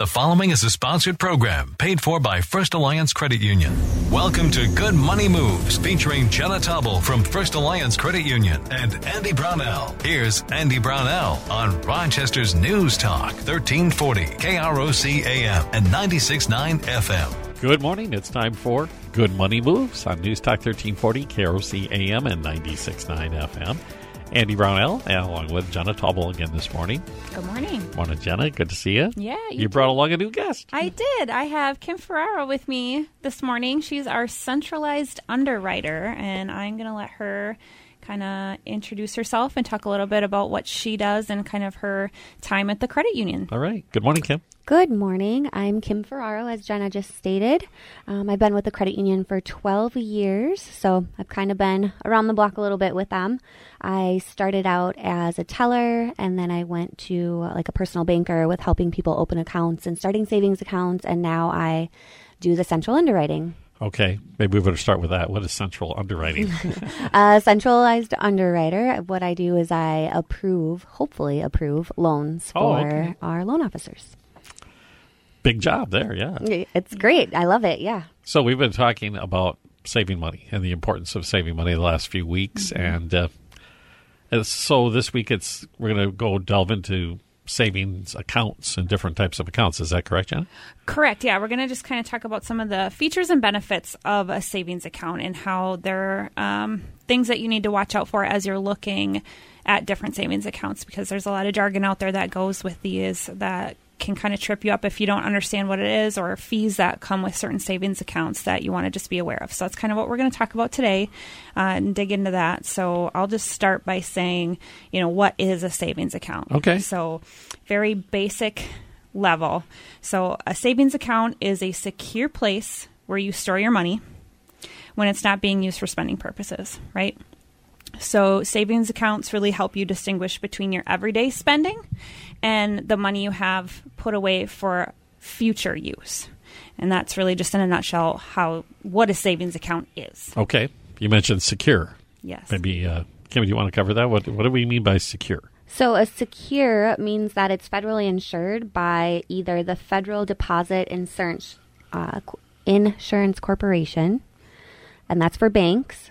The following is a sponsored program paid for by First Alliance Credit Union. Welcome to Good Money Moves featuring Jenna Taubel from First Alliance Credit Union and Andy Brownell. Here's Andy Brownell on Rochester's News Talk 1340 KROC AM and 96.9 FM. Good morning. It's time for Good Money Moves on News Talk 1340 KROC AM and 96.9 FM. Andy Brownell, and along with Jenna Taubel again this morning. Good morning. Morning, Jenna. Good to see you. Yeah, you, you brought along a new guest. I did. I have Kim Ferraro with me this morning. She's our centralized underwriter, and I'm going to let her kind of introduce herself and talk a little bit about what she does and kind of her time at the credit union. All right. Good morning, Kim. Good morning. I'm Kim Ferraro, as Jenna just stated. Um, I've been with the credit union for 12 years, so I've kind of been around the block a little bit with them. I started out as a teller, and then I went to like a personal banker with helping people open accounts and starting savings accounts, and now I do the central underwriting. Okay, maybe we better start with that. What is central underwriting? uh, centralized underwriter. What I do is I approve, hopefully approve loans oh, for okay. our loan officers big job there. Yeah, it's great. I love it. Yeah. So we've been talking about saving money and the importance of saving money the last few weeks, mm-hmm. and, uh, and so this week it's we're going to go delve into savings accounts and different types of accounts. Is that correct, Jen? Correct. Yeah, we're going to just kind of talk about some of the features and benefits of a savings account and how there are um, things that you need to watch out for as you're looking at different savings accounts because there's a lot of jargon out there that goes with these that can kind of trip you up if you don't understand what it is or fees that come with certain savings accounts that you want to just be aware of. So that's kind of what we're going to talk about today uh, and dig into that. So I'll just start by saying, you know, what is a savings account? Okay. So very basic level. So a savings account is a secure place where you store your money when it's not being used for spending purposes, right? So, savings accounts really help you distinguish between your everyday spending and the money you have put away for future use. And that's really just in a nutshell how what a savings account is. Okay. You mentioned secure. Yes. Maybe, uh, Kim, do you want to cover that? What, what do we mean by secure? So, a secure means that it's federally insured by either the Federal Deposit Insurance, uh, Insurance Corporation, and that's for banks,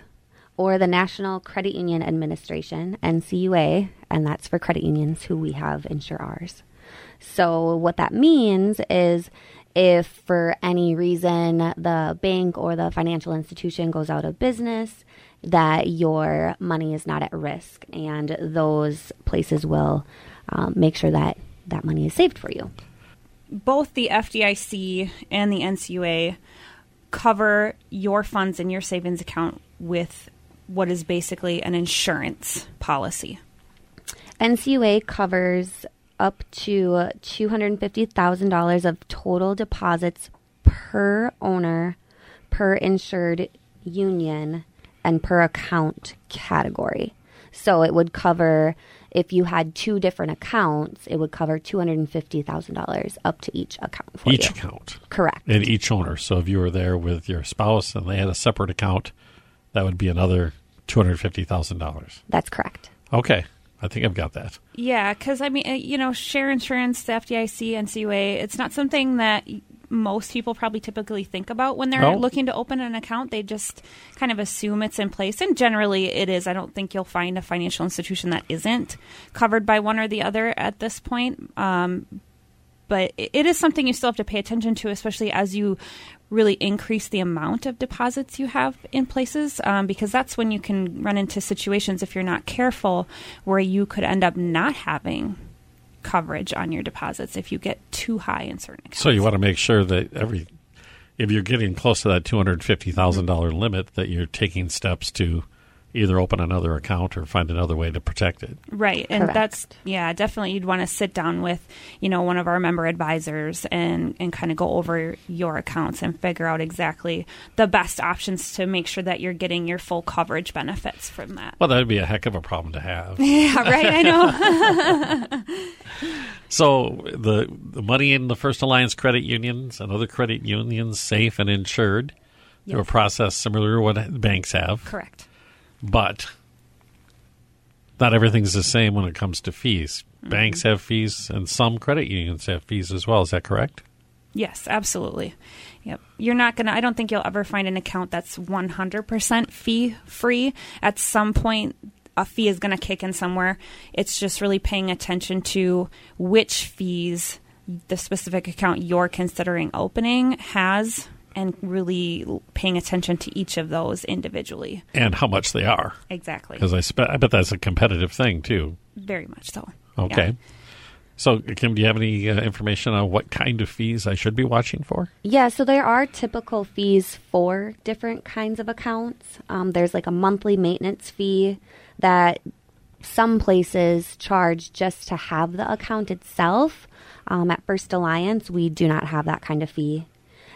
or the National Credit Union Administration, NCUA, and that's for credit unions who we have insure ours. So, what that means is if for any reason the bank or the financial institution goes out of business, that your money is not at risk, and those places will um, make sure that that money is saved for you. Both the FDIC and the NCUA cover your funds in your savings account with what is basically an insurance policy. NCUA covers up to $250,000 of total deposits per owner, per insured union, and per account category. So it would cover, if you had two different accounts, it would cover $250,000 up to each account each you. account. Correct. And each owner. So if you were there with your spouse and they had a separate account, that would be another $250,000. That's correct. Okay. I think I've got that. Yeah, because I mean, you know, share insurance, the FDIC, NCUA, it's not something that most people probably typically think about when they're no. looking to open an account. They just kind of assume it's in place, and generally it is. I don't think you'll find a financial institution that isn't covered by one or the other at this point. Um, but it is something you still have to pay attention to, especially as you really increase the amount of deposits you have in places um, because that's when you can run into situations if you're not careful where you could end up not having coverage on your deposits if you get too high in certain accounts. So you want to make sure that every if you're getting close to that two hundred fifty thousand dollar limit that you're taking steps to either open another account or find another way to protect it. Right. And Correct. that's yeah, definitely you'd want to sit down with, you know, one of our member advisors and and kind of go over your accounts and figure out exactly the best options to make sure that you're getting your full coverage benefits from that. Well, that'd be a heck of a problem to have. yeah, right, I know. so the the money in the First Alliance credit unions and other credit unions safe and insured yes. through a process similar to what banks have. Correct but not everything's the same when it comes to fees. Mm-hmm. banks have fees and some credit unions have fees as well. Is that correct? Yes, absolutely. Yep. You're not going to, I don't think you'll ever find an account that's 100% fee free. At some point, a fee is going to kick in somewhere. It's just really paying attention to which fees the specific account you're considering opening has and really paying attention to each of those individually. And how much they are. Exactly. Because I, spe- I bet that's a competitive thing, too. Very much so. Okay. Yeah. So, Kim, do you have any uh, information on what kind of fees I should be watching for? Yeah, so there are typical fees for different kinds of accounts. Um, there's like a monthly maintenance fee that some places charge just to have the account itself. Um, at First Alliance, we do not have that kind of fee.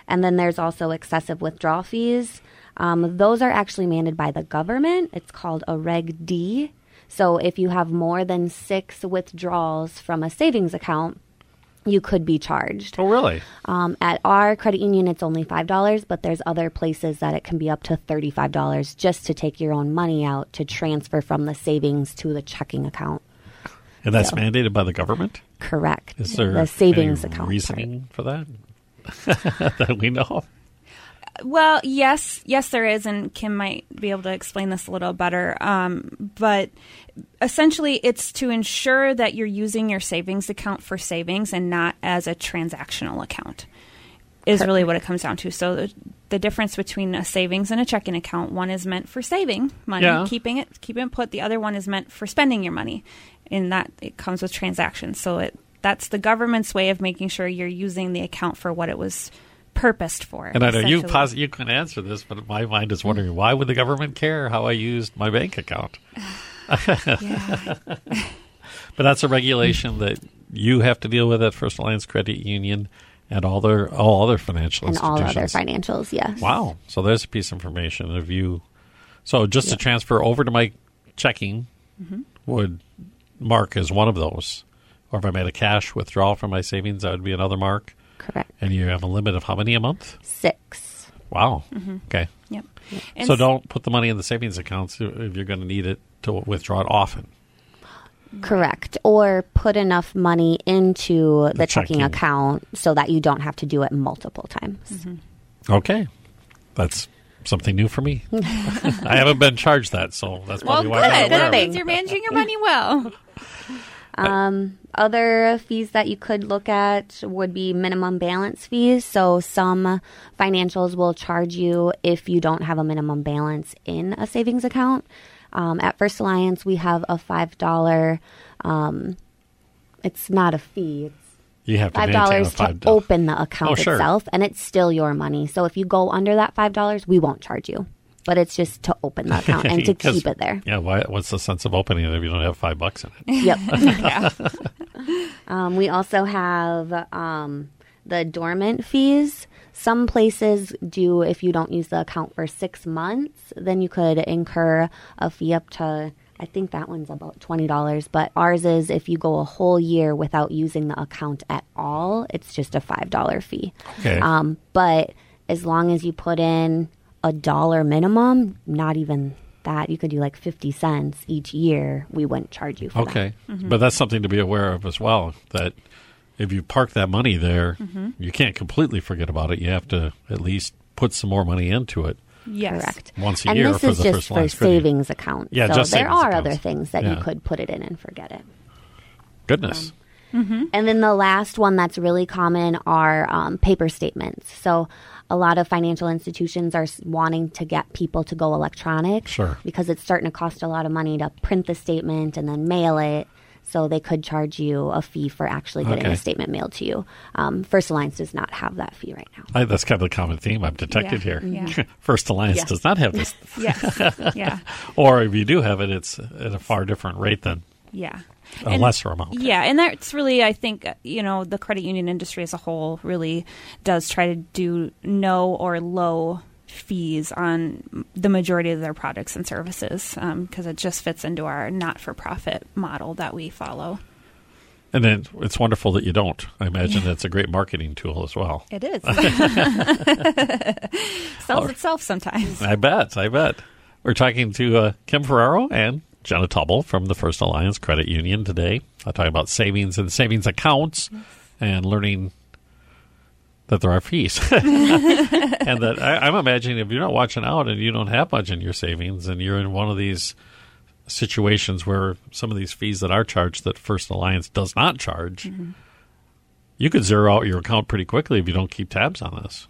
And then there's also excessive withdrawal fees. Um, those are actually mandated by the government. It's called a Reg D. So if you have more than six withdrawals from a savings account, you could be charged. Oh, really? Um, at our credit union, it's only $5, but there's other places that it can be up to $35 just to take your own money out to transfer from the savings to the checking account. And that's So- mandated by the government? Correct. Is there the savings account? part. reasoning for that that we know of? Well, yes, yes, there is, and Kim might be able to explain this a little better. Um, but essentially, it's to ensure that you're using your savings account for savings and not as a transactional account. Is really what it comes down to. So the, the difference between a savings and a checking account, one is meant for saving money, Yeah. keeping it keeping it put. The other one is meant for spending your money, and that it comes with transactions. So it that's the government's way of making sure you're using the account for what it was purposed for. And I know you pos- you can answer this, but my mind is wondering why would the government care how I used my bank account? But that's a regulation that you have to deal with at First Alliance Credit Union and all their all other financial And all institutions. other financials, yes. Wow! So there's a piece of information. If you so just to transfer over to my checking Mm-hmm. would mark as one of those, or if I made a cash withdrawal from my savings, that would be another mark. Correct. And you have a limit of how many a month? Six. Wow. Mm-hmm. Okay. Yep. So don't put the money in the savings accounts if you're going to need it to withdraw it often. Correct. Or put enough money into the, The checking, checking. account so that you don't have to do it multiple times. Mm-hmm. Okay. That's something new for me. I haven't been charged that, so that's Well, probably good. why I'm not aware That means you're managing your money well. Um, other fees that you could look at would be minimum balance fees. So some financials will charge you if you don't have a minimum balance in a savings account. Um, at First Alliance, we have a five dollar. Um, it's not a fee. It's You have to five dollars to open the account Oh, sure. itself, and it's still your money. So if you go under that five dollars, we won't charge you. But it's just to open the account and to keep it there. Yeah, why, what's the sense of opening it if you don't have five bucks in it? Yep. Um, we also have um, the dormant fees. Some places do, if you don't use the account for six months, then you could incur a fee up to, I think that one's about $20. But ours is if you go a whole year without using the account at all, it's just a $5 fee. Okay. Um, but as long as you put in a dollar minimum, not even that, you could do like 50 cents each year, we wouldn't charge you for that. Okay, but that's something to be aware of as well. That if you park that money there, Mm-hmm. you can't completely forget about it. You have to at least put some more money into it. Yes. Correct. Once a and year this for is the just first for line of credit. savings account. Yeah, so just there are accounts. other things that Yeah. you could put it in and forget it. Goodness, And then the last one that's really common are um, paper statements. So a lot of financial institutions are wanting to get people to go electronic. Sure. Because it's starting to cost a lot of money to print the statement and then mail it. So they could charge you a fee for actually getting Okay. the statement mailed to you. Um, First Alliance does not have that fee right now. I, that's kind of the common theme I've detected Yeah, here. yeah. First Alliance Yeah. does not have this, Yes. Yeah. or if you do have it, it's at a far different rate than Yeah. A And- lesser amount. Yeah, and that's really, I think, uh, you know, the credit union industry as a whole really does try to do no or low fees on the majority of their products and services because it just fits into our not-for-profit model that we follow. And then it's wonderful that you don't. I imagine that's a great marketing tool as well. It is sells itself sometimes. I bet. I bet. We're talking to uh, Kim Ferraro and Jenna Taubel from the First Alliance Credit Union today. I talk about savings and savings accounts and learning that there are fees. and that I, I'm imagining if you're not watching out and you don't have much in your savings and you're in one of these situations where some of these fees that are charged that First Alliance does not charge, mm-hmm. you could zero out your account pretty quickly if you don't keep tabs on this.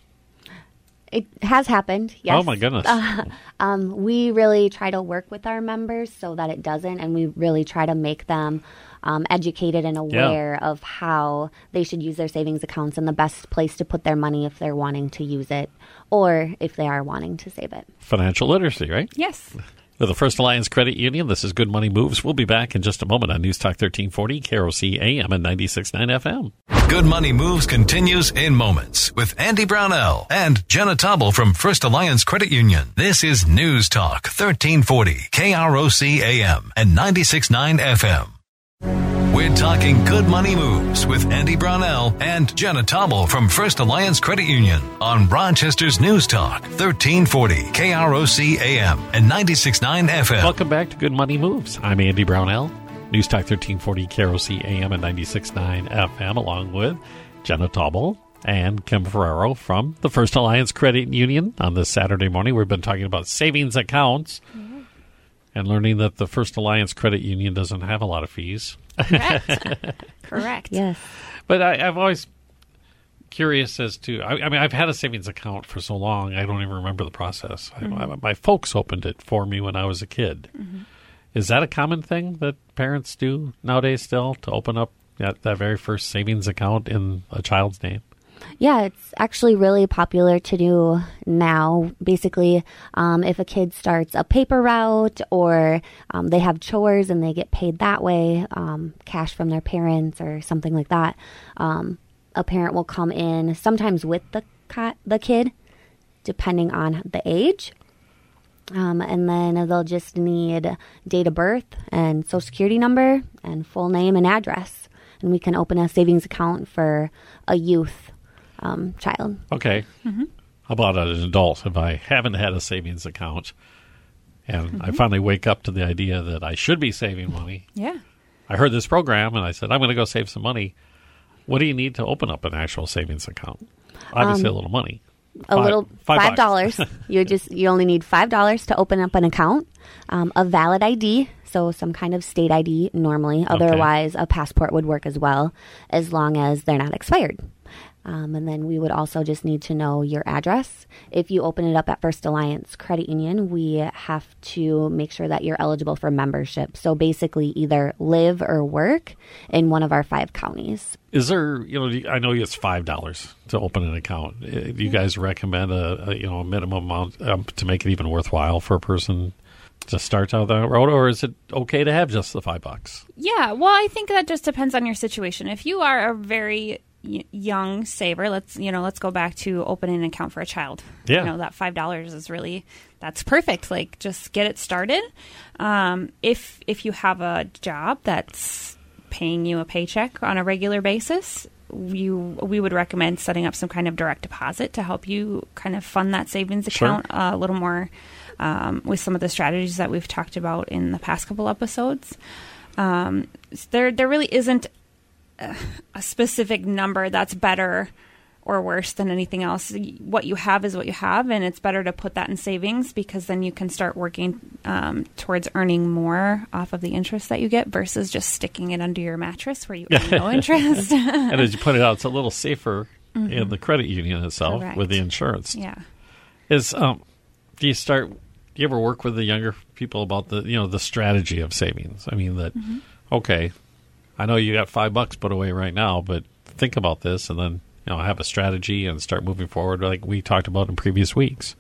It has happened. Yes. Oh my goodness. Uh, um, we really try to work with our members so that it doesn't, and we really try to make them um, educated and aware yeah. of how they should use their savings accounts and the best place to put their money if they're wanting to use it or if they are wanting to save it. Financial literacy, right? Yes. With the First Alliance Credit Union, this is Good Money Moves. We'll be back in just a moment on News Talk 1340, KROC AM and 96.9 FM. Good Money Moves continues in moments with Andy Brownell and Jenna Taubel from First Alliance Credit Union. This is News Talk 1340, KROC AM and 96.9 FM. We're talking good money moves with Andy Brownell and Jenna Taubel from First Alliance Credit Union on Rochester's News Talk, 1340 KROC AM and 96.9 FM. Welcome back to Good Money Moves. I'm Andy Brownell, News Talk 1340 KROC AM and 96.9 FM, along with Jenna Taubel and Kim Ferraro from the First Alliance Credit Union. On this Saturday morning, we've been talking about savings accounts. Mm-hmm and learning that the First Alliance Credit Union doesn't have a lot of fees. Correct. Correct. Yes. But I, have always curious as to. I, I, mean, I've had a savings account for so long, I don't even remember the process. Mm-hmm. I, my folks opened it for me when I was a kid. Mm-hmm. Is that a common thing that parents do nowadays still to open up that, that very first savings account in a child's name? Yeah, it's actually really popular to do now. Basically, um, if a kid starts a paper route or um, they have chores and they get paid that way, um, cash from their parents or something like that, um, a parent will come in sometimes with the the kid, depending on the age. Um, and then they'll just need date of birth and social security number and full name and address. And we can open a savings account for a youth um, child. Okay. Mm-hmm. How about an adult? If I haven't had a savings account and mm-hmm. I finally wake up to the idea that I should be saving money. Yeah. I heard this program and I said, I'm going to go save some money. What do you need to open up an actual savings account? Obviously, um, a little money. A five, little five dollars. you just you only need five dollars to open up an account. Um, a valid ID, so some kind of state ID normally. Otherwise, okay. a passport would work as well, as long as they're not expired. Um, and then we would also just need to know your address. If you open it up at First Alliance Credit Union, we have to make sure that you're eligible for membership. So basically, either live or work in one of our five counties. Is there, you know, I know it's five dollars to open an account. Uh, do you guys recommend a, a you know a minimum amount um, to make it even worthwhile for a person to start out that road, or is it okay to have just the five bucks? Yeah, well, I think that just depends on your situation. If you are a very young saver let's you know let's go back to opening an account for a child. Yeah. you know that five dollars is really that's perfect like just get it started. Um, if if you have a job that's paying you a paycheck on a regular basis you we would recommend setting up some kind of direct deposit to help you kind of fund that savings account sure. uh, a little more um, with some of the strategies that we've talked about in the past couple episodes. Um, there there really isn't a specific number that's better or worse than anything else. What you have is what you have, and it's better to put that in savings because then you can start working um, towards earning more off of the interest that you get versus just sticking it under your mattress where you earn no interest. and as you pointed out, it's a little safer mm-hmm. in the credit union itself Correct. with the insurance. Yeah. Is um, do you start? Do you ever work with the younger people about the you know the strategy of savings? I mean that. Mm-hmm. Okay, I know you got five bucks put away right now, but think about this and then you know have a strategy and start moving forward like we talked about in previous weeks.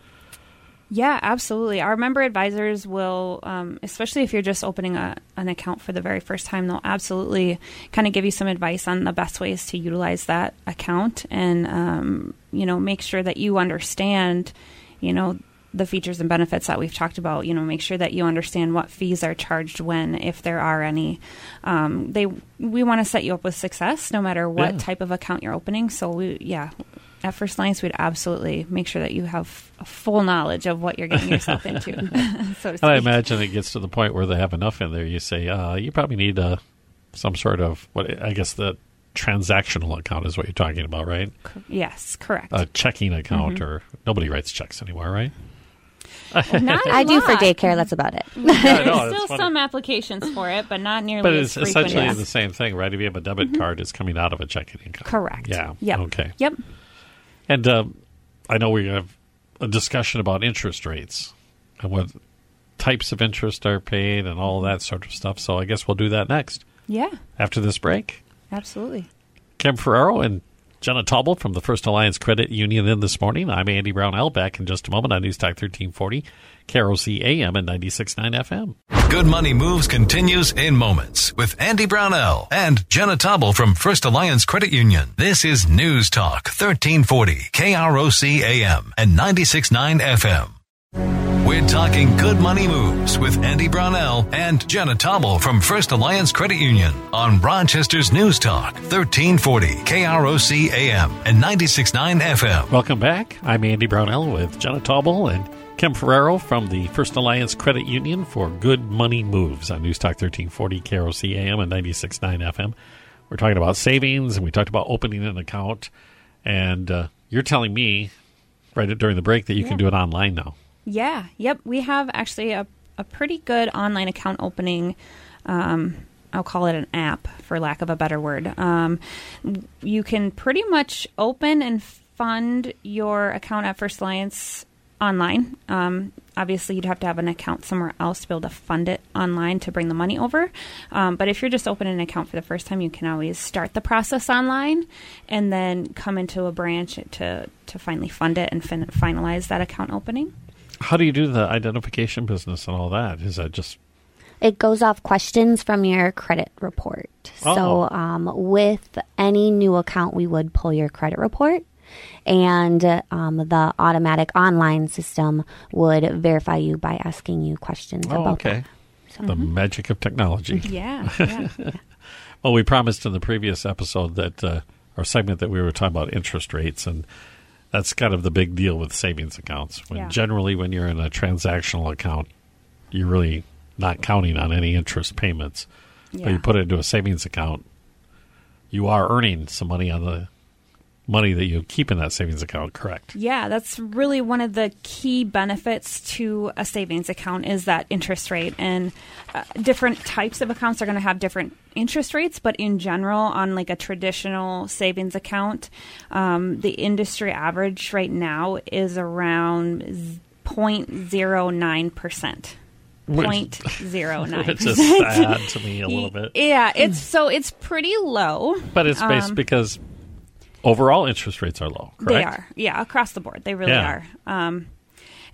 Yeah, absolutely. Our member advisors will, um, especially if you're just opening a, an account for the very first time, they'll absolutely kind of give you some advice on the best ways to utilize that account and, um, you know, make sure that you understand, you know, the features and benefits that we've talked about. You know, make sure that you understand what fees are charged when, if there are any. Um, they we want to set you up with success, no matter what yeah. type of account you're opening. So we, yeah, at First Alliance, we'd absolutely make sure that you have a full knowledge of what you're getting yourself into. so to speak. I imagine it gets to the point where they have enough in there. You say, uh, you probably need uh, some sort of what I guess the transactional account is what you're talking about, right? Yes, correct. A checking account, or nobody writes checks anymore, right? Not a I do for daycare. That's about it. I know, There's it's still funny. some applications for it, but not nearly But it's frequent essentially as- the same thing, right? If you have a debit card, it's coming out of a checking account. Correct. Yeah. Yep. Okay. Yep. And um, I know we have a discussion about interest rates and what types of interest are paid and all that sort of stuff. So I guess we'll do that next Yeah. after this break. Absolutely. Kim Ferraro and Jenna Taubel from the First Alliance Credit Union in this morning. I'm Andy Brownell. Back in just a moment on News Talk 1340, KROC AM and 96.9 FM. Good Money Moves continues in moments with Andy Brownell and Jenna Taubel from First Alliance Credit Union. This is News Talk 1340 KROC AM and 96.9 FM. We're talking good money moves with Andy Brownell and Jenna Taubel from First Alliance Credit Union on Rochester's News Talk 1340 KROC AM and 96.9 FM. Welcome back. I'm Andy Brownell with Jenna Taubel and Kim Ferraro from the First Alliance Credit Union for Good Money Moves on News Talk 1340 KROC AM and 96.9 FM. We're talking about savings and we talked about opening an account. And uh, you're telling me right during the break that you can do it online now. Yeah. Yep. We have actually a, a pretty good online account opening. Um, I'll call it an app for lack of a better word. Um, you can pretty much open and fund your account at First Alliance online. Um, obviously, you'd have to have an account somewhere else to be able to fund it online to bring the money over. Um, but if you're just opening an account for the first time, you can always start the process online and then come into a branch to to finally fund it and fin- finalize that account opening. How do you do the identification business and all that? Is that just It goes off questions from your credit report. Oh. So, um, with any new account, we would pull your credit report, and um, the automatic online system would verify you by asking you questions oh, about okay? that. The magic of technology. Yeah, yeah. Well, we promised in the previous episode that uh, our segment that we were talking about interest rates, and that's kind of the big deal with savings accounts. When Yeah. generally, when you're in a transactional account, you're really not counting on any interest payments. But you put it into a savings account, you are earning some money on the money that you keep in that savings account. Correct? Yeah, that's really one of the key benefits to a savings account is that interest rate. And uh, different types of accounts are going to have different interest rates, but in general, on like a traditional savings account, um, the industry average right now is around z- 0.09 percent. Point zero nine. Which is sad to me a little bit. Yeah, it's so it's pretty low. But it's based Um, because overall interest rates are low. Correct? They are, yeah, across the board, they really Yeah. are. Um,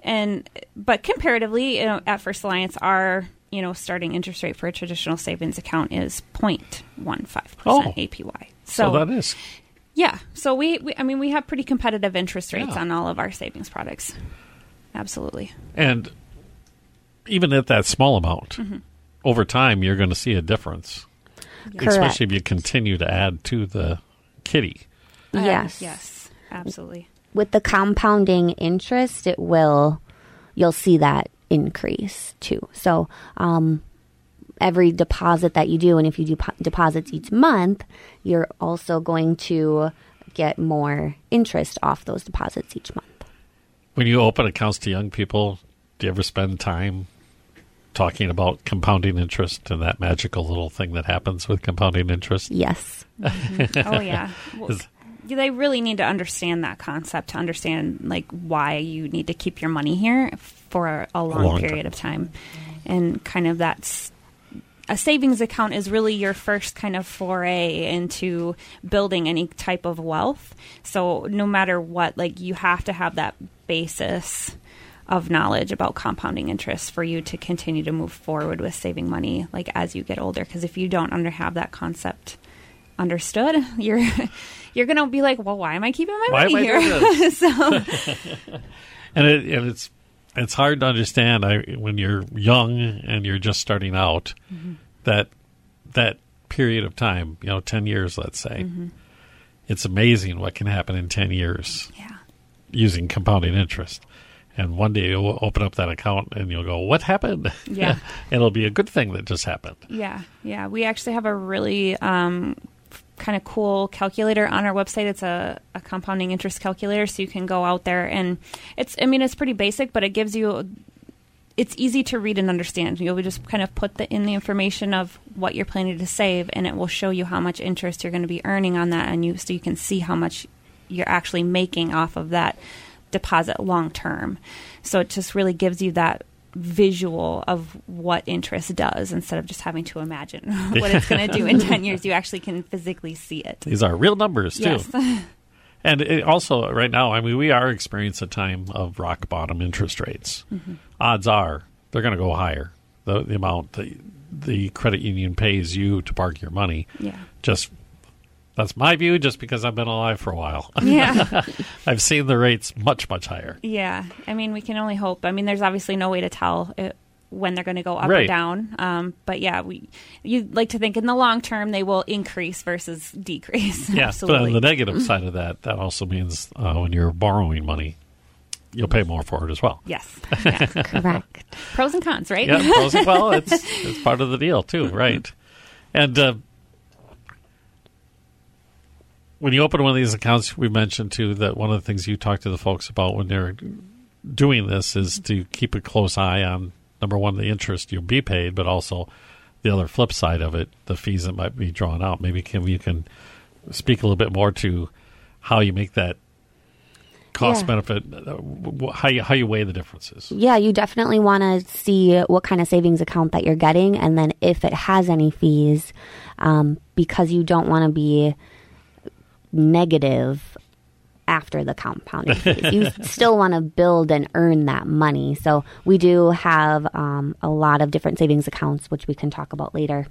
and but comparatively, you know, at First Alliance, our you know starting interest rate for a traditional savings account is 0.15 Oh. percent APY. So, So, that is yeah, so we, we, I mean, we have pretty competitive interest rates Yeah. on all of our savings products. Absolutely, And even at that small amount, Mm-hmm. over time, you're going to see a difference, Correct. especially if you continue to add to the kitty. Uh, Yes. yes, absolutely. With the compounding interest, it will, you'll see that increase too. So, um, every deposit that you do, and if you do po- deposits each month, you're also going to get more interest off those deposits each month. When you open accounts to young people, do you ever spend time talking about compounding interest and that magical little thing that happens with compounding interest? Yes. oh yeah. Well, Is- they really need to understand that concept to understand like why you need to keep your money here for a, a long, long period of time, and kind of that's a savings account is really your first kind of foray into building any type of wealth. So no matter what, like you have to have that basis of knowledge about compounding interest for you to continue to move forward with saving money like as you get older. Because if you don't under have that concept understood you're you're gonna be like well why am i keeping my Why money here so and it and it's it's hard to understand I, when you're young and you're just starting out that that period of time, you know, ten years, let's say, it's amazing what can happen in 10 years Yeah. using compounding interest. And one day you'll open up that account and you'll go, What happened? Yeah. it'll be a good thing that just happened. Yeah, yeah. We actually have a really um, kind of cool calculator on our website. It's a, a compounding interest calculator, so you can go out there and it's. I mean, it's pretty basic, but it gives you. It's easy to read and understand. You'll just kind of put the, in the information of what you're planning to save, and it will show you how much interest you're going to be earning on that, and you so you can see how much you're actually making off of that deposit long term. So it just really gives you that visual of what interest does instead of just having to imagine what it's going to do in 10 years. You actually can physically see it. These are real numbers, too. Yes. And it also, right now, I mean, we are experiencing a time of rock bottom interest rates. Mm-hmm. Odds are they're going to go higher. The, the amount that the credit union pays you to park your money. yeah. Just that's my view. Just because I've been alive for a while, Yeah. I've seen the rates much much higher. yeah. I mean, we can only hope. I mean, there's obviously no way to tell it, when they're going to go up or down. Um, but yeah, we you'd like to think in the long term they will increase versus decrease. Yeah, Absolutely. but on the negative side of that, that also means uh, when you're borrowing money, you'll pay more for it as well. yes. Yeah. Correct. Pros and cons, right? Yeah, pros and- well, it's it's part of the deal too, right? And uh, when you open one of these accounts, we mentioned too that one of the things you talk to the folks about when they're doing this is to keep a close eye on number one the interest you'll be paid, but also the other flip side of it, the fees that might be drawn out. Maybe can you can speak a little bit more to how you make that cost Yeah. benefit, uh, how you how you weigh the differences. Yeah, you definitely want to see what kind of savings account that you're getting, and then if it has any fees, um, because you don't want to be negative after the compounding fees. You still want to build and earn that money. So we do have um, a lot of different savings accounts, which we can talk about later.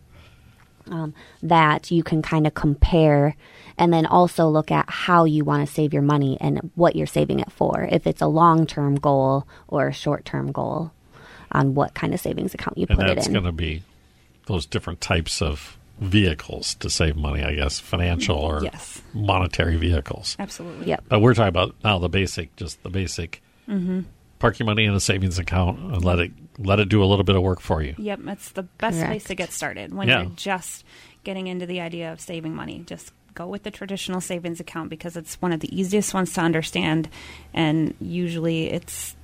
Um, that you can kind of compare and then also look at how you want to save your money and what you're saving it for. If it's a long term goal or a short term goal, on what kind of savings account you and put it in. that's going to be those different types of vehicles to save money, I guess, financial or Yes. monetary vehicles. Absolutely. Yep. But we're talking about now the basic, just the basic. Mm-hmm. Park your money in a savings account and let it let it do a little bit of work for you. Yep, it's the best place to get started when Yeah. you're just getting into the idea of saving money. Just go with the traditional savings account because it's one of the easiest ones to understand, and usually it's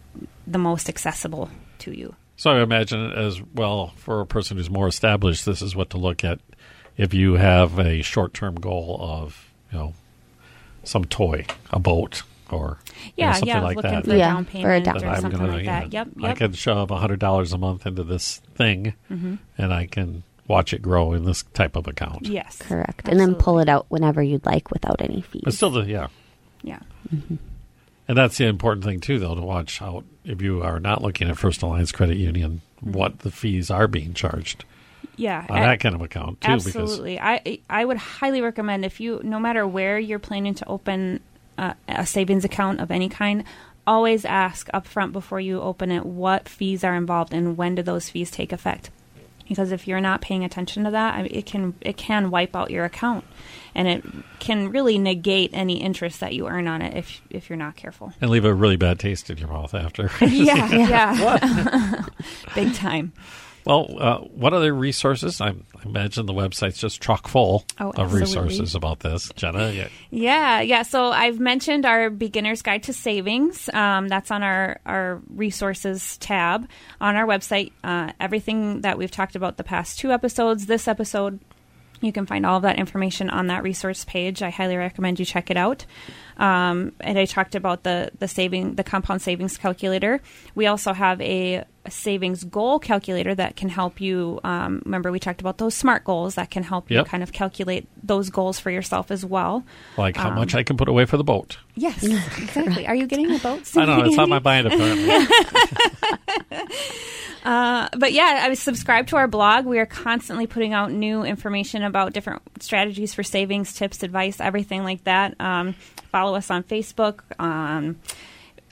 the most accessible to you. So I imagine as well for a person who's more established, this is what to look at if you have a short term goal of you know some toy, a boat, or you know, something yeah, like looking that. for a Yeah, down for a payment down or I'm something gonna, like that. know, Yep, I can shove a hundred dollars a month into this thing, Mm-hmm. and I can watch it grow in this type of account. yes, Correct. And then pull it out whenever you'd like without any fees. But still, the yeah, Yeah, and that's the important thing too, though, to watch out if you are not looking at First Alliance Credit Union, what the fees are being charged yeah. on A- that kind of account too, because Absolutely. I I would highly recommend if you no matter where you're planning to open uh, a savings account of any kind, always ask upfront before you open it what fees are involved and when do those fees take effect. Because if you're not paying attention to that, it can it can wipe out your account, and it can really negate any interest that you earn on it if if you're not careful. and leave a really bad taste in your mouth after. Yeah, yeah, big time. Well, uh, what other resources? I, I imagine the website's just chock full Oh, of resources about this. Jenna, yeah, Yeah, yeah. So I've mentioned our beginner's guide to savings. Um, that's on our our resources tab on our website. Uh, everything that we've talked about the past two episodes, this episode, you can find all of that information on that resource page. I highly recommend you check it out. Um, and I talked about the the saving the compound savings calculator. We also have a, a savings goal calculator that can help you. Um, remember, we talked about those smart goals that can help Yep. you kind of calculate those goals for yourself as well. like how Um, much I can put away for the boat. Yes, exactly. Are you getting a boat? I don't know. It's on my mind apparently. Uh, but yeah, I was subscribed to our blog. We are constantly putting out new information about different strategies for savings, tips, advice, everything like that. Um, follow us on Facebook, um,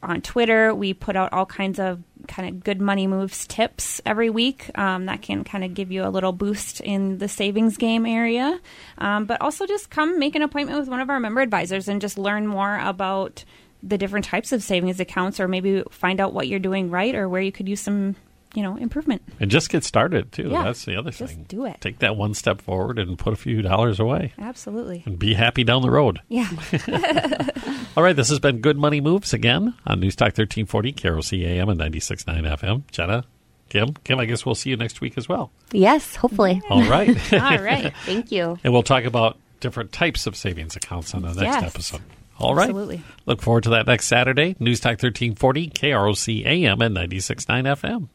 on Twitter. We put out all kinds of kind of good money moves tips every week um, that can kind of give you a little boost in the savings game area. Um, but also just come make an appointment with one of our member advisors and just learn more about the different types of savings accounts or maybe find out what you're doing right or where you could use some you know improvement. And just get started too. Yeah, that's the other thing. just thing. do it. Take that one step forward and put a few dollars away. Absolutely. And be happy down the road. Yeah. All right this has been good money moves again on news talk 1340 KROC AM and 96.9 fm jenna kim kim i guess we'll see you next week as well. Yes, hopefully. all right. All right. Thank you. and we'll talk about different types of savings accounts on the next Yes. episode. All right. Absolutely. look forward to that next saturday. News talk 1340 KROC AM and 96.9 fm